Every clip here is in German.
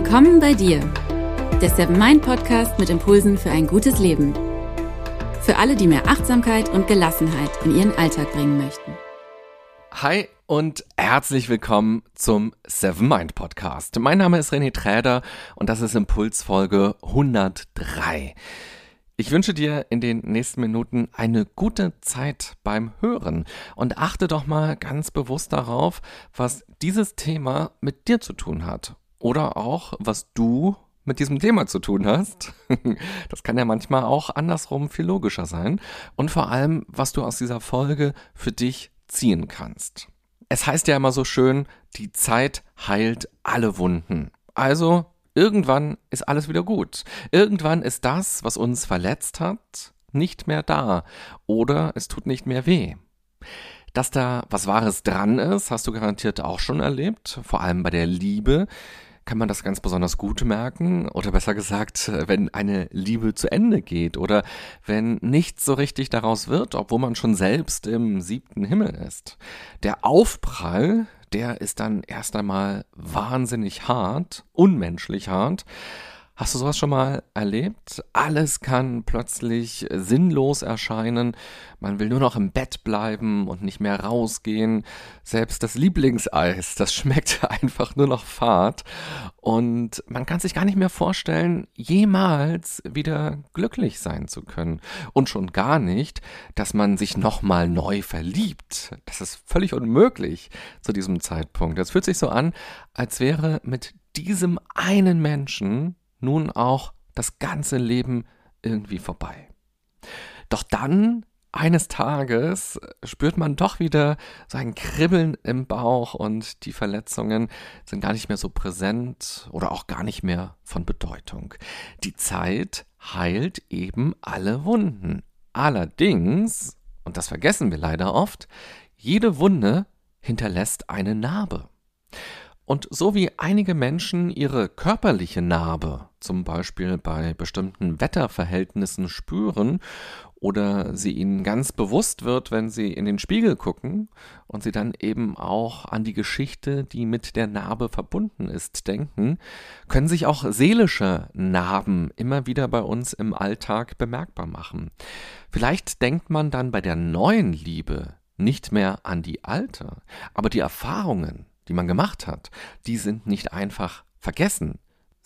Willkommen bei dir, der Seven Mind Podcast mit Impulsen für ein gutes Leben. Für alle, die mehr Achtsamkeit und Gelassenheit in ihren Alltag bringen möchten. Hi und herzlich willkommen zum Seven Mind Podcast. Mein Name ist René Träder und das ist Impulsfolge 103. Ich wünsche dir in den nächsten Minuten eine gute Zeit beim Hören und achte doch mal ganz bewusst darauf, was dieses Thema mit dir zu tun hat oder auch, was du mit diesem Thema zu tun hast. Das kann ja manchmal auch andersrum viel logischer sein. Und vor allem, was du aus dieser Folge für dich ziehen kannst. Es heißt ja immer so schön, die Zeit heilt alle Wunden. Also, irgendwann ist alles wieder gut. Irgendwann ist das, was uns verletzt hat, nicht mehr da. Oder es tut nicht mehr weh. Dass da was Wahres dran ist, hast du garantiert auch schon erlebt, vor allem bei der Liebe kann man das ganz besonders gut merken oder besser gesagt, wenn eine Liebe zu Ende geht oder wenn nichts so richtig daraus wird, obwohl man schon selbst im siebten Himmel ist. Der Aufprall, der ist dann erst einmal wahnsinnig hart, unmenschlich hart, Hast du sowas schon mal erlebt? Alles kann plötzlich sinnlos erscheinen. Man will nur noch im Bett bleiben und nicht mehr rausgehen. Selbst das Lieblingseis, das schmeckt einfach nur noch fad. Und man kann sich gar nicht mehr vorstellen, jemals wieder glücklich sein zu können. Und schon gar nicht, dass man sich nochmal neu verliebt. Das ist völlig unmöglich zu diesem Zeitpunkt. Es fühlt sich so an, als wäre mit diesem einen Menschen nun auch das ganze Leben irgendwie vorbei. Doch dann, eines Tages, spürt man doch wieder so ein Kribbeln im Bauch und die Verletzungen sind gar nicht mehr so präsent oder auch gar nicht mehr von Bedeutung. Die Zeit heilt eben alle Wunden. Allerdings, und das vergessen wir leider oft, jede Wunde hinterlässt eine Narbe. Und so wie einige Menschen ihre körperliche Narbe, zum Beispiel bei bestimmten Wetterverhältnissen, spüren oder sie ihnen ganz bewusst wird, wenn sie in den Spiegel gucken und sie dann eben auch an die Geschichte, die mit der Narbe verbunden ist, denken, können sich auch seelische Narben immer wieder bei uns im Alltag bemerkbar machen. Vielleicht denkt man dann bei der neuen Liebe nicht mehr an die alte, aber die Erfahrungen, die man gemacht hat, die sind nicht einfach vergessen.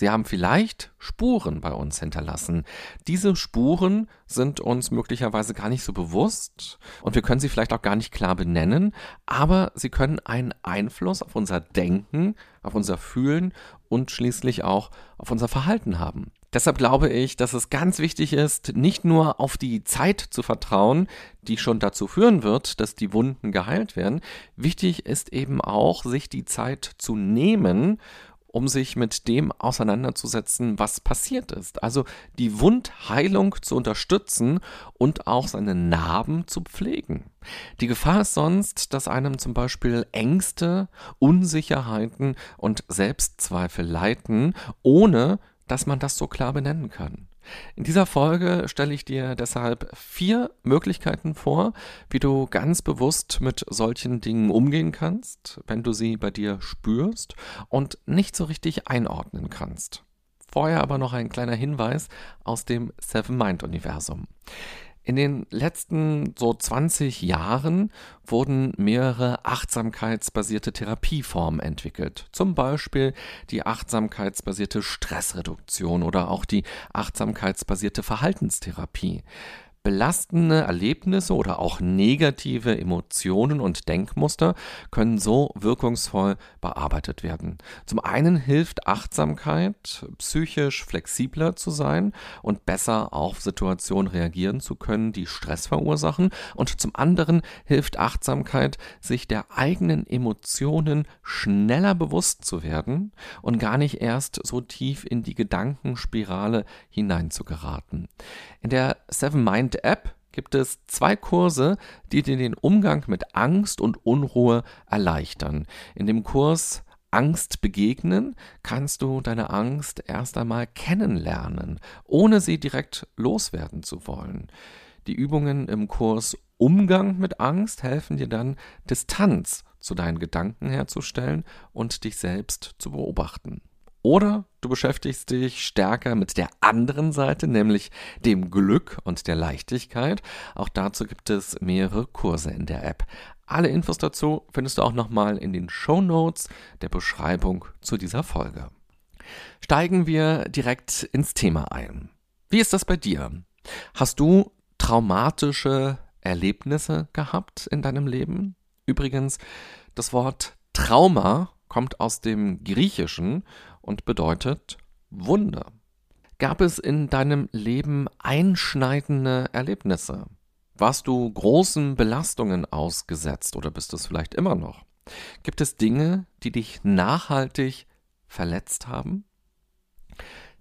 Sie haben vielleicht Spuren bei uns hinterlassen. Diese Spuren sind uns möglicherweise gar nicht so bewusst und wir können sie vielleicht auch gar nicht klar benennen, aber sie können einen Einfluss auf unser Denken, auf unser Fühlen und schließlich auch auf unser Verhalten haben. Deshalb glaube ich, dass es ganz wichtig ist, nicht nur auf die Zeit zu vertrauen, die schon dazu führen wird, dass die Wunden geheilt werden. Wichtig ist eben auch, sich die Zeit zu nehmen, um sich mit dem auseinanderzusetzen, was passiert ist. Also die Wundheilung zu unterstützen und auch seine Narben zu pflegen. Die Gefahr ist sonst, dass einem zum Beispiel Ängste, Unsicherheiten und Selbstzweifel leiten, ohne dass man das so klar benennen kann. In dieser Folge stelle ich dir deshalb vier Möglichkeiten vor, wie du ganz bewusst mit solchen Dingen umgehen kannst, wenn du sie bei dir spürst und nicht so richtig einordnen kannst. Vorher aber noch ein kleiner Hinweis aus dem Seven Mind Universum. In den letzten so 20 Jahren wurden mehrere achtsamkeitsbasierte Therapieformen entwickelt. Zum Beispiel die achtsamkeitsbasierte Stressreduktion oder auch die achtsamkeitsbasierte Verhaltenstherapie. Belastende Erlebnisse oder auch negative Emotionen und Denkmuster können so wirkungsvoll bearbeitet werden. Zum einen hilft Achtsamkeit, psychisch flexibler zu sein und besser auf Situationen reagieren zu können, die Stress verursachen. Und zum anderen hilft Achtsamkeit, sich der eigenen Emotionen schneller bewusst zu werden und gar nicht erst so tief in die Gedankenspirale hineinzugeraten. In der Seven Mind Mind App gibt es zwei Kurse, die dir den Umgang mit Angst und Unruhe erleichtern. In dem Kurs Angst begegnen, kannst du deine Angst erst einmal kennenlernen, ohne sie direkt loswerden zu wollen. Die Übungen im Kurs Umgang mit Angst helfen dir dann, Distanz zu deinen Gedanken herzustellen und dich selbst zu beobachten. Oder du beschäftigst dich stärker mit der anderen Seite, nämlich dem Glück und der Leichtigkeit. Auch dazu gibt es mehrere Kurse in der App. Alle Infos dazu findest du auch nochmal in den Show Notes der Beschreibung zu dieser Folge. Steigen wir direkt ins Thema ein. Wie ist das bei dir? Hast du traumatische Erlebnisse gehabt in deinem Leben? Übrigens, das Wort Trauma kommt aus dem Griechischen und bedeutet Wunder. Gab es in deinem Leben einschneidende Erlebnisse? Warst du großen Belastungen ausgesetzt oder bist es vielleicht immer noch? Gibt es Dinge, die dich nachhaltig verletzt haben?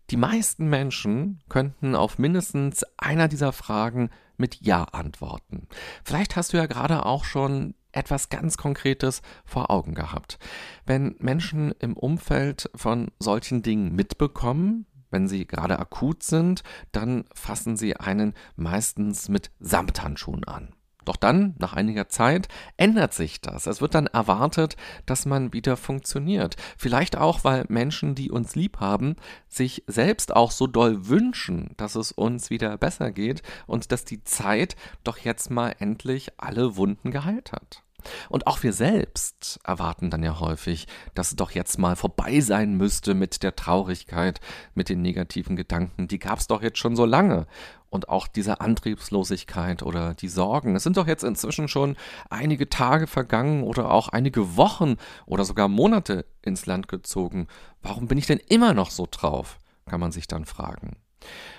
Die meisten Menschen könnten auf mindestens einer dieser Fragen mit Ja antworten. Vielleicht hast du ja gerade auch schon etwas ganz Konkretes vor Augen gehabt. Wenn Menschen im Umfeld von solchen Dingen mitbekommen, wenn sie gerade akut sind, dann fassen sie einen meistens mit Samthandschuhen an. Doch dann, nach einiger Zeit, ändert sich das. Es wird dann erwartet, dass man wieder funktioniert. Vielleicht auch, weil Menschen, die uns lieb haben, sich selbst auch so doll wünschen, dass es uns wieder besser geht und dass die Zeit doch jetzt mal endlich alle Wunden geheilt hat. Und auch wir selbst erwarten dann ja häufig, dass es doch jetzt mal vorbei sein müsste mit der Traurigkeit, mit den negativen Gedanken. Die gab es doch jetzt schon so lange. Und auch diese Antriebslosigkeit oder die Sorgen. Es sind doch jetzt inzwischen schon einige Tage vergangen oder auch einige Wochen oder sogar Monate ins Land gezogen. Warum bin ich denn immer noch so drauf? Kann man sich dann fragen.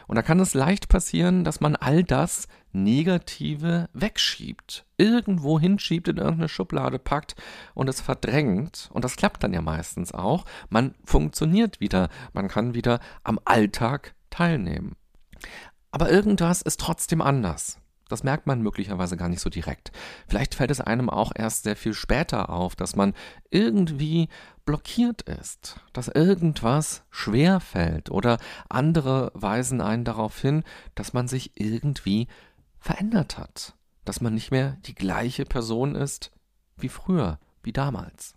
Und da kann es leicht passieren, dass man all das Negative wegschiebt, irgendwo hinschiebt, in irgendeine Schublade packt und es verdrängt. Und das klappt dann ja meistens auch. Man funktioniert wieder, man kann wieder am Alltag teilnehmen. Aber irgendwas ist trotzdem anders. Das merkt man möglicherweise gar nicht so direkt. Vielleicht fällt es einem auch erst sehr viel später auf, dass man irgendwie blockiert ist, dass irgendwas schwer fällt oder andere weisen einen darauf hin, dass man sich irgendwie verändert hat, dass man nicht mehr die gleiche Person ist wie früher, wie damals.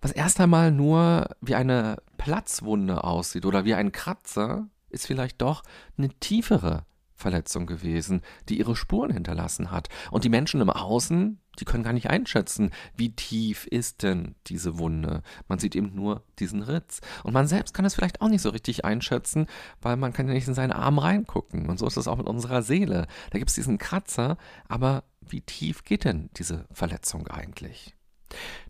Was erst einmal nur wie eine Platzwunde aussieht oder wie ein Kratzer, ist vielleicht doch eine tiefere Verletzung gewesen, die ihre Spuren hinterlassen hat. Und die Menschen im Außen, die können gar nicht einschätzen, wie tief ist denn diese Wunde. Man sieht eben nur diesen Ritz. Und man selbst kann es vielleicht auch nicht so richtig einschätzen, weil man kann ja nicht in seinen Arm reingucken. Und so ist es auch mit unserer Seele. Da gibt es diesen Kratzer, aber wie tief geht denn diese Verletzung eigentlich?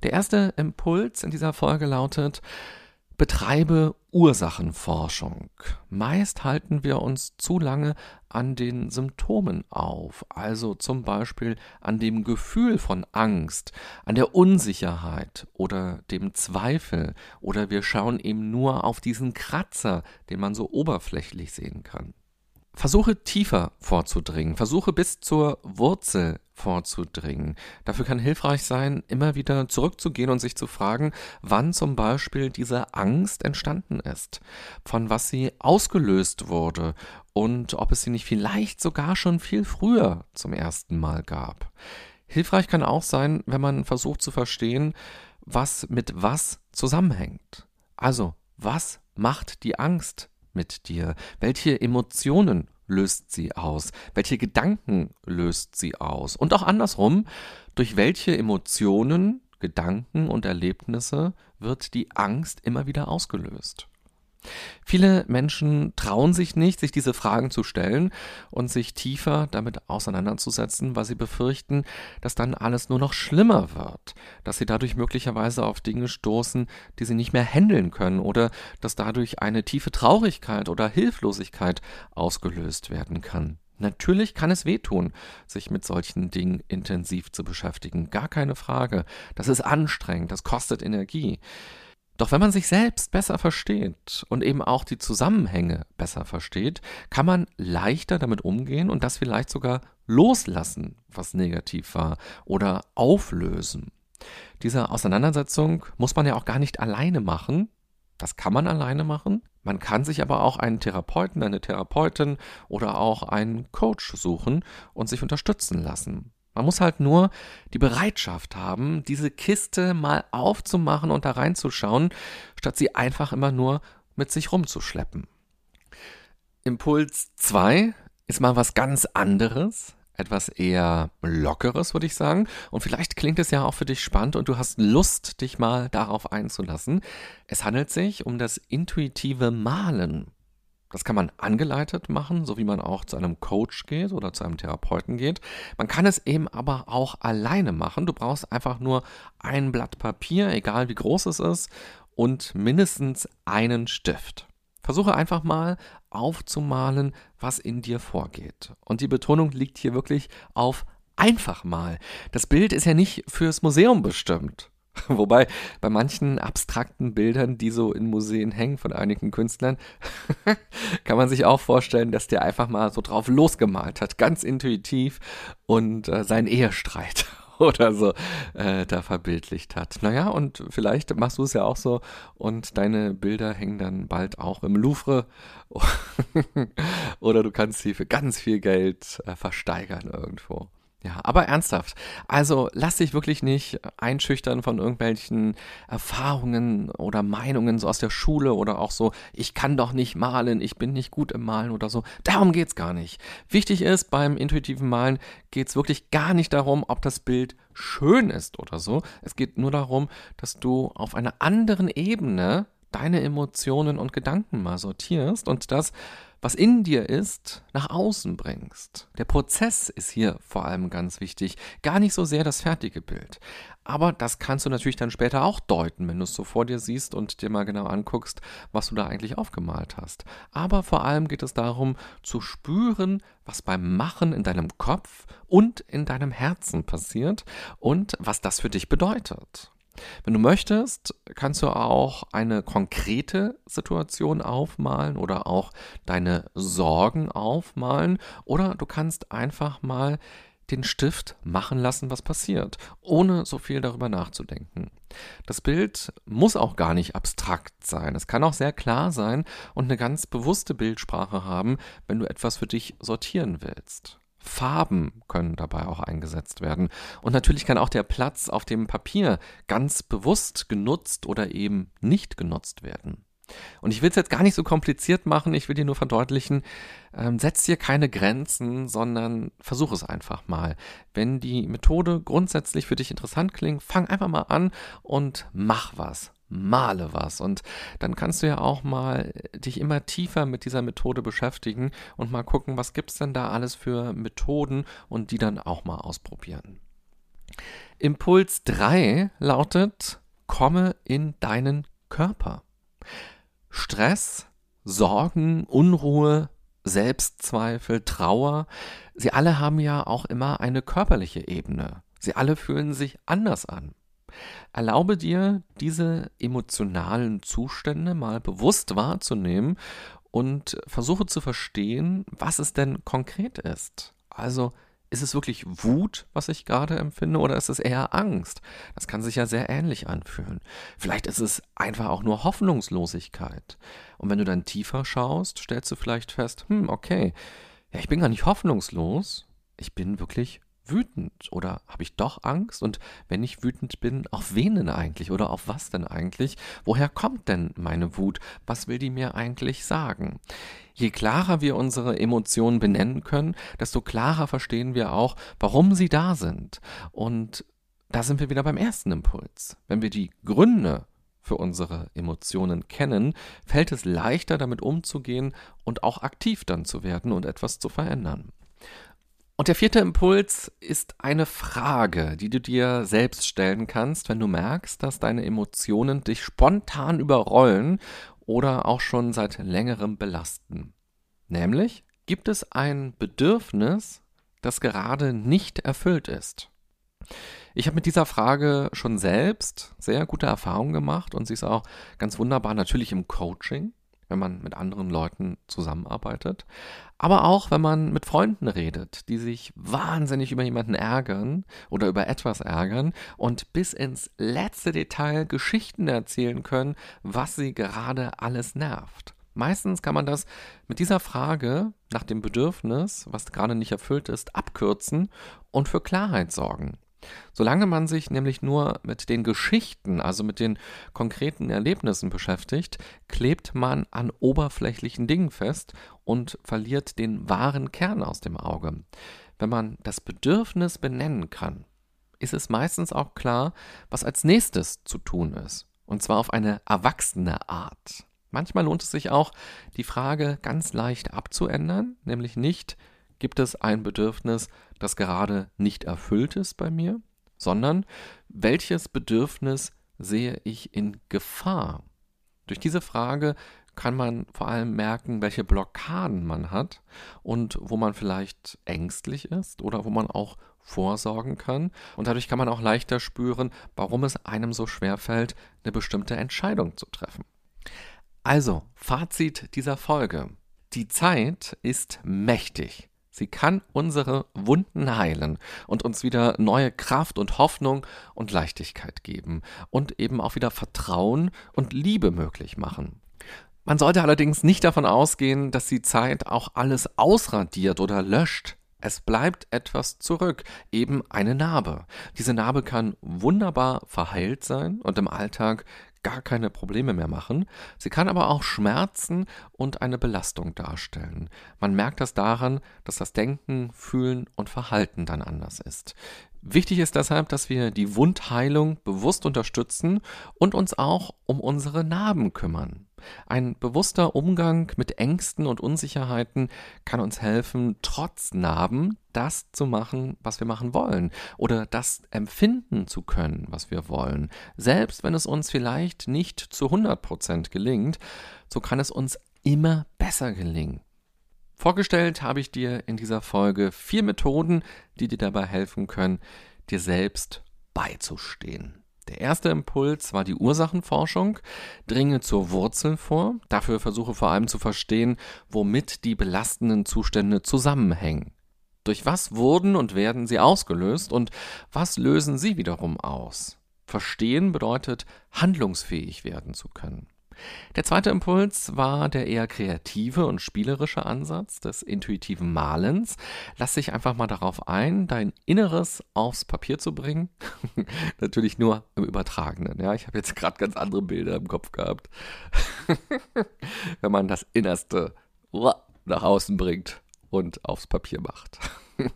Der erste Impuls in dieser Folge lautet, Betreibe Ursachenforschung. Meist halten wir uns zu lange an den Symptomen auf, also zum Beispiel an dem Gefühl von Angst, an der Unsicherheit oder dem Zweifel, oder wir schauen eben nur auf diesen Kratzer, den man so oberflächlich sehen kann. Versuche tiefer vorzudringen, versuche bis zur Wurzel vorzudringen. Dafür kann hilfreich sein, immer wieder zurückzugehen und sich zu fragen, wann zum Beispiel diese Angst entstanden ist, von was sie ausgelöst wurde und ob es sie nicht vielleicht sogar schon viel früher zum ersten Mal gab. Hilfreich kann auch sein, wenn man versucht zu verstehen, was mit was zusammenhängt. Also, was macht die Angst mit dir? Welche Emotionen löst sie aus? Welche Gedanken löst sie aus? Und auch andersrum, durch welche Emotionen, Gedanken und Erlebnisse wird die Angst immer wieder ausgelöst? Viele Menschen trauen sich nicht, sich diese Fragen zu stellen und sich tiefer damit auseinanderzusetzen, weil sie befürchten, dass dann alles nur noch schlimmer wird, dass sie dadurch möglicherweise auf Dinge stoßen, die sie nicht mehr handeln können oder dass dadurch eine tiefe Traurigkeit oder Hilflosigkeit ausgelöst werden kann. Natürlich kann es wehtun, sich mit solchen Dingen intensiv zu beschäftigen. Gar keine Frage. Das ist anstrengend, das kostet Energie. Doch wenn man sich selbst besser versteht und eben auch die Zusammenhänge besser versteht, kann man leichter damit umgehen und das vielleicht sogar loslassen, was negativ war, oder auflösen. Diese Auseinandersetzung muss man ja auch gar nicht alleine machen. Das kann man alleine machen. Man kann sich aber auch einen Therapeuten, eine Therapeutin oder auch einen Coach suchen und sich unterstützen lassen. Man muss halt nur die Bereitschaft haben, diese Kiste mal aufzumachen und da reinzuschauen, statt sie einfach immer nur mit sich rumzuschleppen. Impuls 2 ist mal was ganz anderes, etwas eher lockeres, würde ich sagen. Und vielleicht klingt es ja auch für dich spannend und du hast Lust, dich mal darauf einzulassen. Es handelt sich um das intuitive Malen. Das kann man angeleitet machen, so wie man auch zu einem Coach geht oder zu einem Therapeuten geht. Man kann es eben aber auch alleine machen. Du brauchst einfach nur ein Blatt Papier, egal wie groß es ist, und mindestens einen Stift. Versuche einfach mal aufzumalen, was in dir vorgeht. Und die Betonung liegt hier wirklich auf einfach mal. Das Bild ist ja nicht fürs Museum bestimmt. Wobei bei manchen abstrakten Bildern, die so in Museen hängen von einigen Künstlern, kann man sich auch vorstellen, dass der einfach mal so drauf losgemalt hat, ganz intuitiv und äh, seinen Ehestreit oder so äh, da verbildlicht hat. Naja, und vielleicht machst du es ja auch so und deine Bilder hängen dann bald auch im Louvre oder du kannst sie für ganz viel Geld äh, versteigern irgendwo. Ja, aber ernsthaft. Also lass dich wirklich nicht einschüchtern von irgendwelchen Erfahrungen oder Meinungen so aus der Schule oder auch so, ich kann doch nicht malen, ich bin nicht gut im Malen oder so. Darum geht's gar nicht. Wichtig ist, beim intuitiven Malen geht's wirklich gar nicht darum, ob das Bild schön ist oder so. Es geht nur darum, dass du auf einer anderen Ebene deine Emotionen und Gedanken mal sortierst und das was in dir ist, nach außen bringst. Der Prozess ist hier vor allem ganz wichtig, gar nicht so sehr das fertige Bild. Aber das kannst du natürlich dann später auch deuten, wenn du es so vor dir siehst und dir mal genau anguckst, was du da eigentlich aufgemalt hast. Aber vor allem geht es darum, zu spüren, was beim Machen in deinem Kopf und in deinem Herzen passiert und was das für dich bedeutet. Wenn du möchtest, kannst du auch eine konkrete Situation aufmalen oder auch deine Sorgen aufmalen oder du kannst einfach mal den Stift machen lassen, was passiert, ohne so viel darüber nachzudenken. Das Bild muss auch gar nicht abstrakt sein. Es kann auch sehr klar sein und eine ganz bewusste Bildsprache haben, wenn du etwas für dich sortieren willst. Farben können dabei auch eingesetzt werden. Und natürlich kann auch der Platz auf dem Papier ganz bewusst genutzt oder eben nicht genutzt werden. Und ich will es jetzt gar nicht so kompliziert machen, ich will dir nur verdeutlichen, ähm, setz dir keine Grenzen, sondern versuch es einfach mal. Wenn die Methode grundsätzlich für dich interessant klingt, fang einfach mal an und mach was male was. Und dann kannst du ja auch mal dich immer tiefer mit dieser Methode beschäftigen und mal gucken, was gibt es denn da alles für Methoden und die dann auch mal ausprobieren. Impuls 3 lautet, komme in deinen Körper. Stress, Sorgen, Unruhe, Selbstzweifel, Trauer, sie alle haben ja auch immer eine körperliche Ebene. Sie alle fühlen sich anders an. Erlaube dir, diese emotionalen Zustände mal bewusst wahrzunehmen und versuche zu verstehen, was es denn konkret ist. Also, ist es wirklich Wut, was ich gerade empfinde, oder ist es eher Angst? Das kann sich ja sehr ähnlich anfühlen. Vielleicht ist es einfach auch nur Hoffnungslosigkeit. Und wenn du dann tiefer schaust, stellst du vielleicht fest, hm, okay, ja, ich bin gar nicht hoffnungslos, ich bin wirklich wütend oder habe ich doch Angst? Und wenn ich wütend bin, auf wen denn eigentlich oder auf was denn eigentlich? Woher kommt denn meine Wut? Was will die mir eigentlich sagen? Je klarer wir unsere Emotionen benennen können, desto klarer verstehen wir auch, warum sie da sind. Und da sind wir wieder beim ersten Impuls. Wenn wir die Gründe für unsere Emotionen kennen, fällt es leichter damit umzugehen und auch aktiv dann zu werden und etwas zu verändern. Und der vierte Impuls ist eine Frage, die du dir selbst stellen kannst, wenn du merkst, dass deine Emotionen dich spontan überrollen oder auch schon seit längerem belasten. Nämlich, gibt es ein Bedürfnis, das gerade nicht erfüllt ist? Ich habe mit dieser Frage schon selbst sehr gute Erfahrungen gemacht und sie ist auch ganz wunderbar natürlich im Coaching wenn man mit anderen Leuten zusammenarbeitet, aber auch wenn man mit Freunden redet, die sich wahnsinnig über jemanden ärgern oder über etwas ärgern und bis ins letzte Detail Geschichten erzählen können, was sie gerade alles nervt. Meistens kann man das mit dieser Frage nach dem Bedürfnis, was gerade nicht erfüllt ist, abkürzen und für Klarheit sorgen. Solange man sich nämlich nur mit den Geschichten, also mit den konkreten Erlebnissen beschäftigt, klebt man an oberflächlichen Dingen fest und verliert den wahren Kern aus dem Auge. Wenn man das Bedürfnis benennen kann, ist es meistens auch klar, was als nächstes zu tun ist. Und zwar auf eine erwachsene Art. Manchmal lohnt es sich auch, die Frage ganz leicht abzuändern, nämlich nicht, gibt es ein Bedürfnis, das gerade nicht erfüllt ist bei mir, sondern welches Bedürfnis sehe ich in Gefahr? Durch diese Frage kann man vor allem merken, welche Blockaden man hat und wo man vielleicht ängstlich ist oder wo man auch vorsorgen kann. Und dadurch kann man auch leichter spüren, warum es einem so schwer fällt, eine bestimmte Entscheidung zu treffen. Also, Fazit dieser Folge. Die Zeit ist mächtig. Sie kann unsere Wunden heilen und uns wieder neue Kraft und Hoffnung und Leichtigkeit geben und eben auch wieder Vertrauen und Liebe möglich machen. Man sollte allerdings nicht davon ausgehen, dass die Zeit auch alles ausradiert oder löscht. Es bleibt etwas zurück, eben eine Narbe. Diese Narbe kann wunderbar verheilt sein und im Alltag gar keine Probleme mehr machen. Sie kann aber auch Schmerzen und eine Belastung darstellen. Man merkt das daran, dass das Denken, Fühlen und Verhalten dann anders ist. Wichtig ist deshalb, dass wir die Wundheilung bewusst unterstützen und uns auch um unsere Narben kümmern. Ein bewusster Umgang mit Ängsten und Unsicherheiten kann uns helfen, trotz Narben das zu machen, was wir machen wollen oder das empfinden zu können, was wir wollen. Selbst wenn es uns vielleicht nicht zu 100 Prozent gelingt, so kann es uns immer besser gelingen. Vorgestellt habe ich dir in dieser Folge vier Methoden, die dir dabei helfen können, dir selbst beizustehen. Der erste Impuls war die Ursachenforschung. Dringe zur Wurzel vor. Dafür versuche vor allem zu verstehen, womit die belastenden Zustände zusammenhängen. Durch was wurden und werden sie ausgelöst und was lösen sie wiederum aus? Verstehen bedeutet, handlungsfähig werden zu können. Der zweite Impuls war der eher kreative und spielerische Ansatz des intuitiven Malens. Lass dich einfach mal darauf ein, dein Inneres aufs Papier zu bringen. Natürlich nur im Übertragenen. Ja, ich habe jetzt gerade ganz andere Bilder im Kopf gehabt. Wenn man das Innerste nach außen bringt und aufs Papier macht.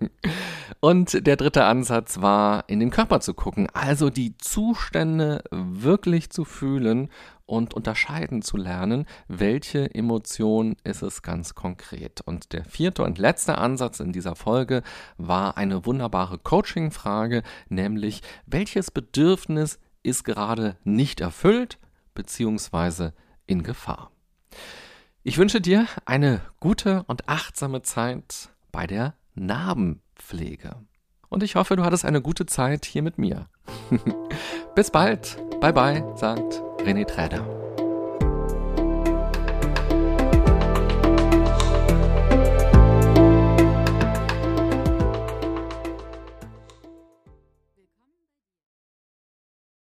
Und der dritte Ansatz war, in den Körper zu gucken, also die Zustände wirklich zu fühlen und unterscheiden zu lernen, welche Emotion ist es ganz konkret. Und der vierte und letzte Ansatz in dieser Folge war eine wunderbare Coaching-Frage, nämlich welches Bedürfnis ist gerade nicht erfüllt bzw. in Gefahr. Ich wünsche dir eine gute und achtsame Zeit bei der Narbenpflege. Und ich hoffe, du hattest eine gute Zeit hier mit mir. Bis bald. Bye bye, sagt René Träder.